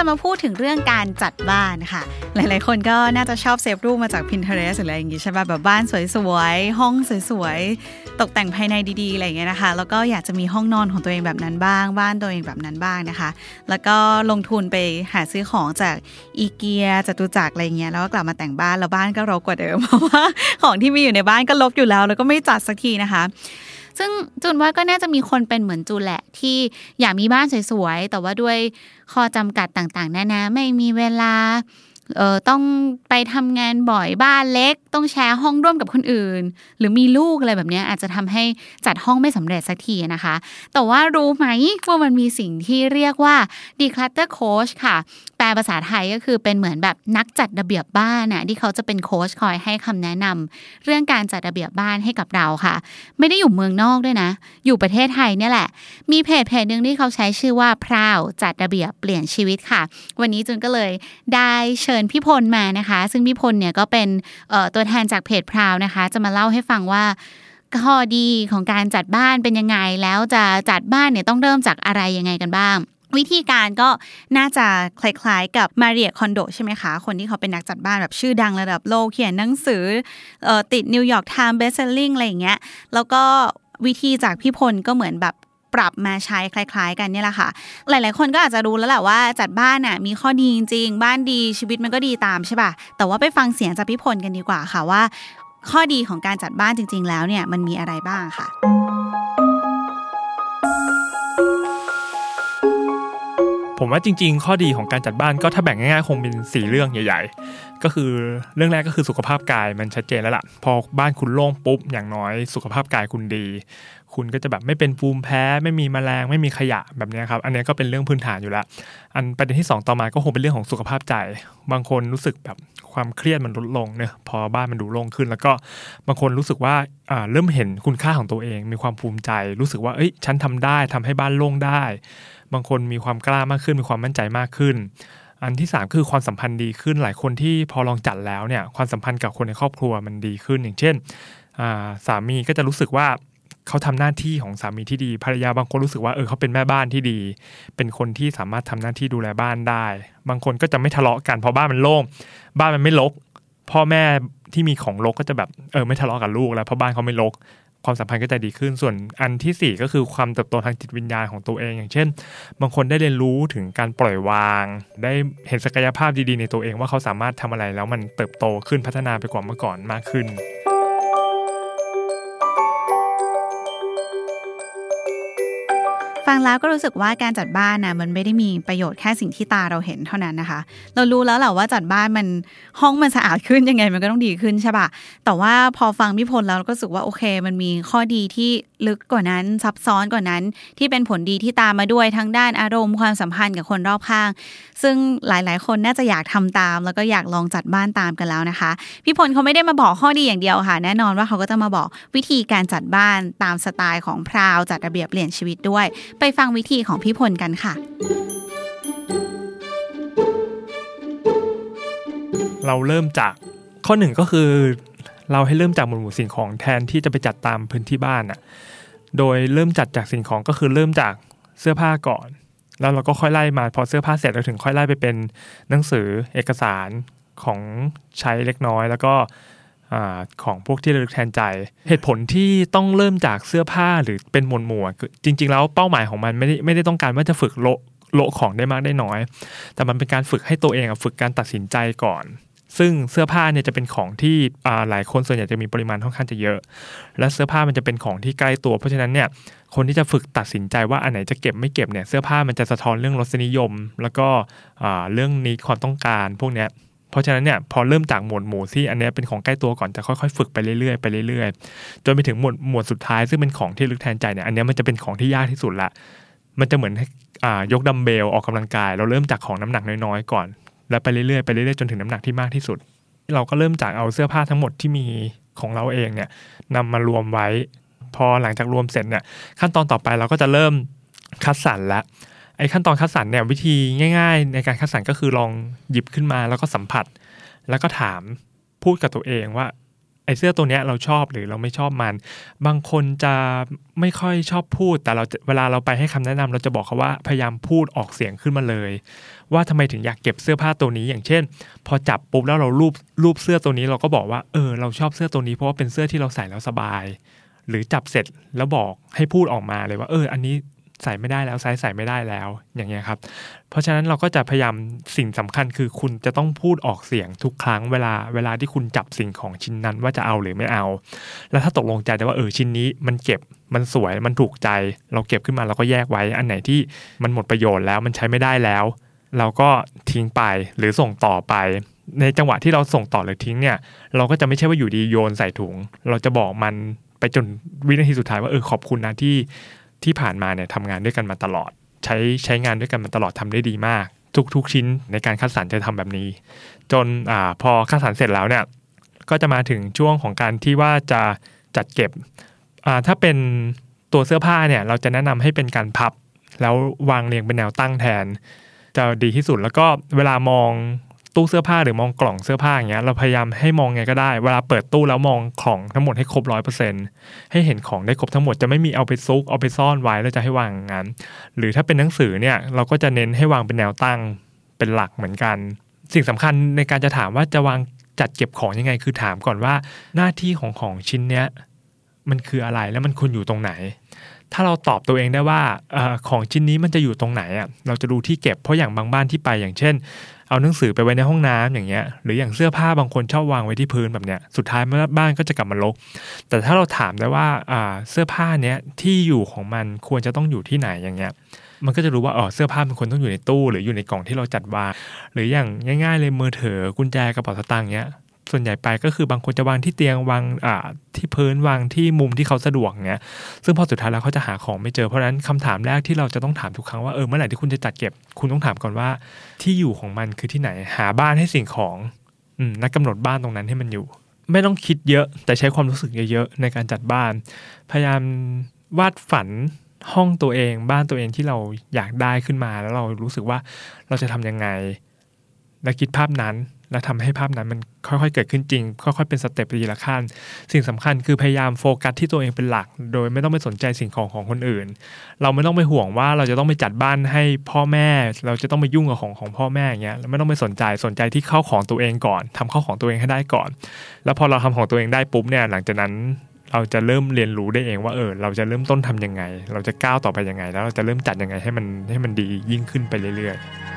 จะมาพูดถึงเรื่องการจัดบ้านค่ะ หลายๆ คนก็น่าจะชอบเซฟรูปมาจาก Pinterest หรืออะไรอย่างงี้ใช่ป่ะแบบบ้านสวยๆ ห้องสวยๆ ตกแต่งภายในดีๆ อะไรอย่างเงี้ยนะคะ แล้วก็อยากจะมีห้องนอนของตัวเองแบบนั้นบ้าง บ้านตัวเองแบบนั้นบ้างนะคะ แล้วก็ลงทุนไปหาซื้อของจากอีเกียจตุจักรอะไรเงี้ยแล้วก็กลับมาแต่งบ้านแล้วบ้านก็รกกว่าเดิมเพราะว่าของที่มีอยู่ในบ้านก็รกอยู่แล้ว แล้วก็ไม่จัดสักทีนะคะ ซึ่งจูนว่าก็น่าจะมีคนเป็นเหมือนจูนแหละ ที่อยากมีบ้านสวยๆ แต่ว่าด้วยข้อจำกัดต่างๆนานาไม่มีเวลาเออต้องไปทำงานบ่อยบ้านเล็ก ต้องแชร์ห้องร่วมกับคนอื่น หรือมีลูกอะไรแบบนี้อาจจะทำให้จัดห้องไม่สำเร็จสักทีนะคะ แต่ว่ารู้ไหมว่ามันมีสิ่งที่เรียกว่า declutter coach ค่ะ แปลภาษาไทยก็คือเป็นเหมือนแบบนักจัดระเบียบบ้านน่ะที่เขาจะเป็นโค้ชคอยให้คำแนะนำเรื่องการจัดระเบียบบ้านให้กับเราค่ะ ไม่ได้อยู่เมืองนอกด้วยนะ อยู่ประเทศไทยเนี่ยแหละ มีเพจเพจหนึ่งที่เขาใช้ชื่อว่าพราวจัดระเบียบเปลี่ยนชีวิตค่ะ วันนี้จุนก็เลยได้เชิญพี่พลมานะคะ ซึ่งพี่พลเนี่ยก็เป็นตัวแทนจากเพจพราวนะคะ จะมาเล่าให้ฟังว่าข้อดีของการจัดบ้านเป็นยังไงแล้วจะจัดบ้านเนี่ยต้องเริ่มจากอะไรยังไงกันบ้าง วิธีการก็น่าจะคล้ายๆกับมาเรียคอนโดใช่ไหมคะ คนที่เขาเป็นนักจัดบ้านแบบชื่อดังระดับโลกเขียนหนังสือเอ่อติด New York Times best selling อะไรอย่างเงี้ย แล้วก็วิธีจากพี่พลก็เหมือนแบบปรับมาใช้คล้ายๆ กันเนี่ยแหละค่ะ หลายๆ คนก็อาจจะรู้แล้วแหละว่าจัดบ้านน่ะมีข้อดีจริงๆ บ้านดีชีวิตมันก็ดีตามใช่ป่ะ แต่ว่าไปฟังเสียงจากพี่พลกันดีกว่าค่ะว่า ข้อดีของการจัดบ้านจริง ๆ แล้วเนี่ยมันมีอะไรบ้างค่ะ ผมว่าจริง ๆ ข้อดีของการจัดบ้านก็ถ้าแบ่งง่ายๆคงเป็นสี่เรื่องใหญ่ ๆ ก็คือเรื่องแรกก็คือสุขภาพกายมันชัดเจนแล้วล่ะ พอบ้านคุณโล่งปุ๊บอย่างน้อยสุขภาพกายคุณดี คุณก็จะแบบไม่เป็นภูมิแพ้ไม่มีแมลงไม่มีขยะแบบนี้ครับอันนี้ก็เป็นเรื่องพื้นฐานอยู่ล้วอันประเด็นที่สองต่อมาก็คงเป็นเรื่องของสุขภาพใจ บางคนรู้สึกแบบความเครียดมันลดลงเนอะพอบ้านมันดูโล่งขึ้น แล้วก็บางคนรู้สึกว่าอ่าเริ่มเห็นคุณค่าของตัวเอง มีความภูมิใจ รู้สึกว่าเอ้ยฉันทำได้ทำให้บ้านโล่งได้ บางคนมีความกล้ามากขึ้นมีความมั่นใจมากขึ้น อันที่สามคือความสัมพันธ์ดีขึ้นหลายคนที่พอลองจัดแล้วเนี่ยความสัมพันธ์กับคนในครอบครัวมันดีขึ้น อย่างเช่นาสามีก็จะรู้สึกว่าเขาทำหน้าที่ของสามีที่ดีภรรยาบางคนรู้สึกว่าเออเขาเป็นแม่บ้านที่ดี เป็นคนที่สามารถทำหน้าที่ดูแลบ้านได้ บางคนก็จะไม่ทะเลาะกันเพราะบ้านมันโล่งบ้านมันไม่รกพ่อแม่ที่มีของรกก็จะแบบเออไม่ทะเลาะกับลูกแล้วเพราะบ้านเขาไม่รก ความสัมพันธ์ก็จะดีขึ้น ส่วนอันที่สี่ก็คือความเติบโตทางจิตวิญญาณของตัวเอง อย่างเช่น บางคนได้เรียนรู้ถึงการปล่อยวาง ได้เห็นศักยภาพดีๆในตัวเองว่าเขาสามารถทำอะไรแล้วมันเติบโตขึ้นพัฒนาไปกว่าเมื่อก่อนมากขึ้น ฟังแล้วก็รู้สึกว่าการจัดบ้านนะมันไม่ได้มีประโยชน์แค่สิ่งที่ตาเราเห็นเท่านั้นนะคะ เรารู้แล้วแหละว่าจัดบ้านมันห้องมันสะอาดขึ้นยังไงมันก็ต้องดีขึ้นใช่ปะแต่ว่าพอฟังพี่พลแล้วก็รู้สึกว่าโอเค มันมีข้อดีที่ ลึกกว่านั้น ซับซ้อนกว่านั้น ที่เป็นผลดีที่ตามมาด้วยทั้งด้านอารมณ์ความสัมพันธ์กับคนรอบข้าง ซึ่งหลายๆ คนน่าจะอยากทำตาม แล้วก็อยากลองจัดบ้านตามกันแล้วนะคะ พี่พลเขาไม่ได้มาบอกข้อดีอย่างเดียวค่ะ แน่นอนว่าเขาก็จะมาบอกวิธีการจัดบ้านตามสไตล์ของพราวจัดระเบียบเปลี่ยนชีวิตด้วย ไปฟังวิธีของพี่พลกันค่ะเราเริ่มจากข้อหนึ่งก็คือ เราให้เริ่มจากหมวดหมู่สิ่งของแทนที่จะไปจัดตามพื้นที่บ้านน่ะ โดยเริ่มจัดจากสิ่งของก็คือเริ่มจากเสื้อผ้าก่อน แล้วเราก็ค่อยไล่มาพอเสื้อผ้าเสร็จเราถึงค่อยไล่ไปเป็นหนังสือเอกสารของใช้เล็กน้อย แล้วก็ของพวกที่ระลึกแทนใจ เหตุผลที่ต้องเริ่มจากเสื้อผ้าหรือเป็นหมวดหมู่จริง ๆ แล้วเป้าหมายของมันไม่ได้ไม่ได้ต้องการว่าจะฝึกโลโลของได้มากได้น้อย แต่มันเป็นการฝึกให้ตัวเองฝึกการตัดสินใจก่อน ซึ่งเสื้อผ้าเนี่ยจะเป็นของที่หลายคนส่วนใหญ่จะมีปริมาณค่อนข้างจะเยอะ และเสื้อผ้ามันจะเป็นของที่ใกล้ตัว เพราะฉะนั้นเนี่ยคนที่จะฝึกตัดสินใจว่าอันไหนจะเก็บไม่เก็บเนี่ยเสื้อผ้ามันจะสะท้อนเรื่องรสนิยม แล้วก็เรื่องนี้ความต้องการพวกเนี้ยเพราะฉะนั้นเนี่ยพอเริ่มจากหมวดหมู่ที่อันนี้เป็นของใกล้ตัวก่อนจะค่อยๆฝึกไปเรื่อยๆไปเรื่อยๆจนไปถึงหมวดหมวดสุดท้ายซึ่งเป็นของที่ลึกแทนใจเนี่ยอันนี้มันจะเป็นของที่ยากที่สุดละมันจะเหมือนอยกดัมเบลออกกำลังกาย เราเริ่มจากของน้ำหนักน้อยๆก่อน และไปเรื่อยๆไปเรื่อยๆจนถึงน้ำหนักที่มากที่สุด เราก็เริ่มจากเอาเสื้อผ้าทั้งหมดที่มีของเราเองเนี่ยนำมารวมไว้ พอหลังจากรวมเสร็จเนี่ยขั้นตอนต่อไปเราก็จะเริ่มคัดสรรละไอ้ขั้นตอนคัดสรรเนี่ยวิธีง่าย ๆ ในการคัดสรรก็คือลองหยิบขึ้นมาแล้วก็สัมผัส แล้วก็ถามพูดกับตัวเองว่า เสื้อตัวเนี้ยเราชอบหรือเราไม่ชอบมัน บางคนจะไม่ค่อยชอบพูด แต่เราเวลาเราไปให้คำแนะนำเราจะบอกเขาว่าพยายามพูดออกเสียงขึ้นมาเลย ว่าทำไมถึงอยากเก็บเสื้อผ้าตัวนี้ อย่างเช่น พอจับปุ๊บแล้วเรารูปรูปเสื้อตัวนี้เราก็บอกว่าเออเราชอบเสื้อตัวนี้เพราะว่าเป็นเสื้อที่เราใส่แล้วสบาย หรือจับเสร็จแล้วบอกให้พูดออกมาเลยว่าเออ อันนี้ ใส่ไม่ได้แล้วไซส์ใส่ไม่ได้แล้ว อย่างเงี้ยครับ เพราะฉะนั้นเราก็จะพยายามสิ่งสำคัญคือคุณจะต้องพูดออกเสียงทุกครั้งเวลาเวลาที่คุณจับสิ่งของชิ้นนั้นว่าจะเอาหรือไม่เอา แล้วถ้าตกลงใจได้ว่าเออชิ้นนี้มันเก็บมันสวยมันถูกใจ เราเก็บขึ้นมาเราก็แยกไว้ อันไหนที่มันหมดประโยชน์แล้วมันใช้ไม่ได้แล้ว เราก็ทิ้งไปหรือส่งต่อไปในจังหวะที่เราส่งต่อหรือทิ้งเนี่ย เราก็จะไม่ใช่ว่าอยู่ดีโยนใส่ถุง เราจะบอกมันไปจนวินาทีสุดท้ายว่าเออขอบคุณนะที่ ที่ผ่านมาเนี่ยทำงานด้วยกันมาตลอด ใช้ใช้งานด้วยกันมาตลอดทำได้ดีมาก ทุกๆชิ้นในการคัดสรรจะทำแบบนี้ จนอพอคัดสรรเสร็จแล้วเนี่ยก็จะมาถึงช่วงของการที่ว่าจะจัดเก็บถ้าเป็นตัวเสื้อผ้าเนี่ยเราจะแนะนำให้เป็นการพับ แล้ววางเรียงเป็นแนวตั้งแทน จะดีที่สุดแล้วก็เวลามอง ตู้เสื้อผ้าหรือมองกล่องเสื้อผ้าอย่างเงี้ยเราพยายามให้มองไงก็ได้ เวลาเปิดตู้แล้วมองของทั้งหมดให้ครบร้อยเปอร์เซ็นให้เห็นของได้ครบทั้งหมดจะไม่มีเอาไปซุกเอาไปซ่อนไว้แล้วจะให้วางงั้น หรือถ้าเป็นหนังสือเนี่ยเราก็จะเน้นให้วางเป็นแนวตั้งเป็นหลักเหมือนกัน สิ่งสำคัญในการจะถามว่าจะวางจัดเก็บของยังไง คือถามก่อนว่าหน้าที่ของของชิ้นเนี้ยมันคืออะไรแล้วมันควรอยู่ตรงไหน ถ้าเราตอบตัวเองได้ว่าอของชิ้นนี้มันจะอยู่ตรงไหนอะเราจะดูที่เก็บเพราะอย่างบางบ้านที่ไปอย่างเช่น เอาหนังสือไปไว้ในห้องน้ำอย่างเงี้ย หรืออย่างเสื้อผ้าบางคนชอบวางไว้ที่พื้นแบบเนี้ย สุดท้ายเมื่อบ้านก็จะกลับมารก แต่ถ้าเราถามได้ว่าอ่าเสื้อผ้าเนี้ยที่อยู่ของมันควรจะต้องอยู่ที่ไหนอย่างเงี้ย มันก็จะรู้ว่าอ๋อเสื้อผ้ามันควรต้องอยู่ในตู้ หรืออยู่ในกล่องที่เราจัดวาง หรืออย่างง่าย ๆ เลยมือถือกุญแจกระเป๋าสตางค์เงี้ย ส่วนใหญ่ไปก็คือบางคนจะวางที่เตียงวางอ่าที่พื้นวางที่มุมที่เขาสะดวกเงี้ยซึ่งพอสุดท้ายแล้วเขาจะหาของไม่เจอเพราะฉะนั้นคำถามแรกที่เราจะต้องถามทุกครั้งว่าเออเมื่อไหร่ที่คุณจะจัดเก็บ คุณต้องถามก่อนว่าที่อยู่ของมันคือที่ไหนหาบ้านให้สิ่งของอืมนักกำหนดบ้านตรงนั้นให้มันอยู่ ไม่ต้องคิดเยอะแต่ใช้ความรู้สึกเยอะๆในการจัดบ้าน พยายามวาดฝันห้องตัวเองบ้านตัวเองที่เราอยากได้ขึ้นมา แล้วเรารู้สึกว่าเราจะทำยังไง และคิดภาพนั้น และทำให้ภาพนั้นมันค่อยๆ เกิดขึ้นจริง ค่อยๆ เป็นสเต็ปทีละขั้น สิ่งสำคัญคือพยายามโฟกัสที่ตัวเองเป็นหลัก โดยไม่ต้องไปสนใจสิ่งของของคนอื่น เราไม่ต้องไปห่วงว่าเราจะต้องไปจัดบ้านให้พ่อแม่ เราจะต้องไปยุ่งกับของของพ่อแม่อย่างเงี้ยเราไม่ต้องไปสนใจสนใจที่เข้าของตัวเองก่อนทำเข้าของตัวเองให้ได้ก่อน แล้วพอเราทำของตัวเองได้ปุ๊บเนี่ยหลังจากนั้นเราจะเริ่มเรียนรู้ได้เองว่าเออเราจะเริ่มต้นทํำยังไง เราจะก้าวต่อไปยังไง แล้วเราจะเริ่มจัดยังไงให้มันให้มันดียิ่งขึ้นไปเรื่อยๆ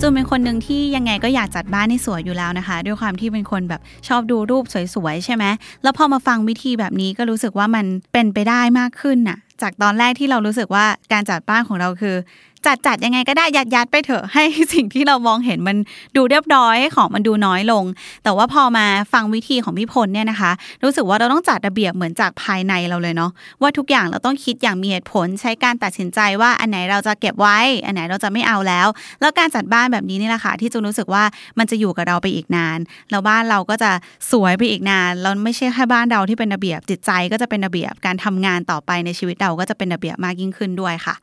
จูนเป็นคนหนึ่งที่ยังไงก็อยากจัดบ้านให้สวยอยู่แล้วนะคะ ด้วยความที่เป็นคนแบบชอบดูรูปสวยๆใช่ไหมแล้วพอมาฟังวิธีแบบนี้ก็รู้สึกว่ามันเป็นไปได้มากขึ้นน่ะ จากตอนแรกที่เรารู้สึกว่าการจัดบ้านของเราคือ จัดจัดยังไงก็ได้ยัดยัดไปเถอะให้สิ่งที่เรามองเห็นมันดูเรียบร้อยให้ของมันดูน้อยลง แต่ว่าพอมาฟังวิธีของพี่พลเนี่ยนะคะ รู้สึกว่าเราต้องจัดระเบียบเหมือนจากภายในเราเลยเนาะว่าทุกอย่างเราต้องคิดอย่างมีเหตุผลใช้การตัดสินใจว่าอันไหนเราจะเก็บไว้ อันไหนเราจะไม่เอาแล้ว แล้วการจัดบ้านแบบนี้นี่แหละค่ะที่จูรู้สึกว่ามันจะอยู่กับเราไปอีกนานแล้วบ้านเราก็จะสวยไปอีกนานเราไม่ใช่แค่บ้านเราที่เป็นระเบียบจิตใจก็จะเป็นระเบียบการทำงานต่อไปในชีวิตเราราก็จะเป็นระเบียบมากยิ่งขึ้นด้วยค่ะ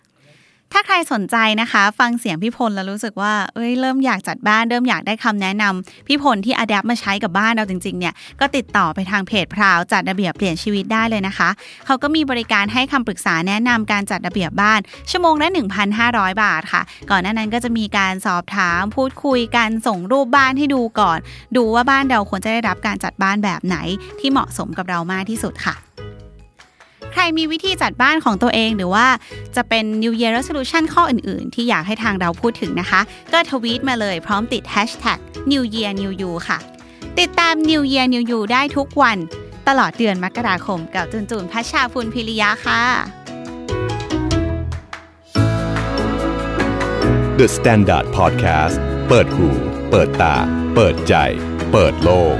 ถ้าใครสนใจนะคะ ฟังเสียงพี่พลแล้วรู้สึกว่าเอ้ยเริ่มอยากจัดบ้านเริ่มอยากได้คำแนะนำพี่พลที่อัดแอปมาใช้กับบ้านเราจริงๆเนี่ยก็ติดต่อไปทางเพจพราวจัดระเบียบเปลี่ยนชีวิตได้เลยนะคะ เขาก็มีบริการให้คำปรึกษาแนะนำการจัดระเบียบบ้าน ชั่วโมงละ1,500 บาทค่ะ ก่อนหน้านั้นก็จะมีการสอบถามพูดคุยกันส่งรูปบ้านให้ดูก่อน ดูว่าบ้านเราควรจะได้รับการจัดบ้านแบบไหนที่เหมาะสมกับเรามากที่สุดค่ะ รมีวิธีจัดบ้านของตัวเอง หรือว่าจะเป็น New Year Resolution ข้ออื่น ๆ ที่อยากให้ทางเราพูดถึงนะคะ ก็ทวีตมาเลยพร้อมติด Hashtag New Year New You ค่ะ ติดตาม New Year New You ได้ทุกวัน ตลอดเดือนมกราคมกับจุนจุนพัชชาพุนพิริยาค่ะ The Standard Podcast เปิดหู เปิดตา เปิดใจ เปิดโลก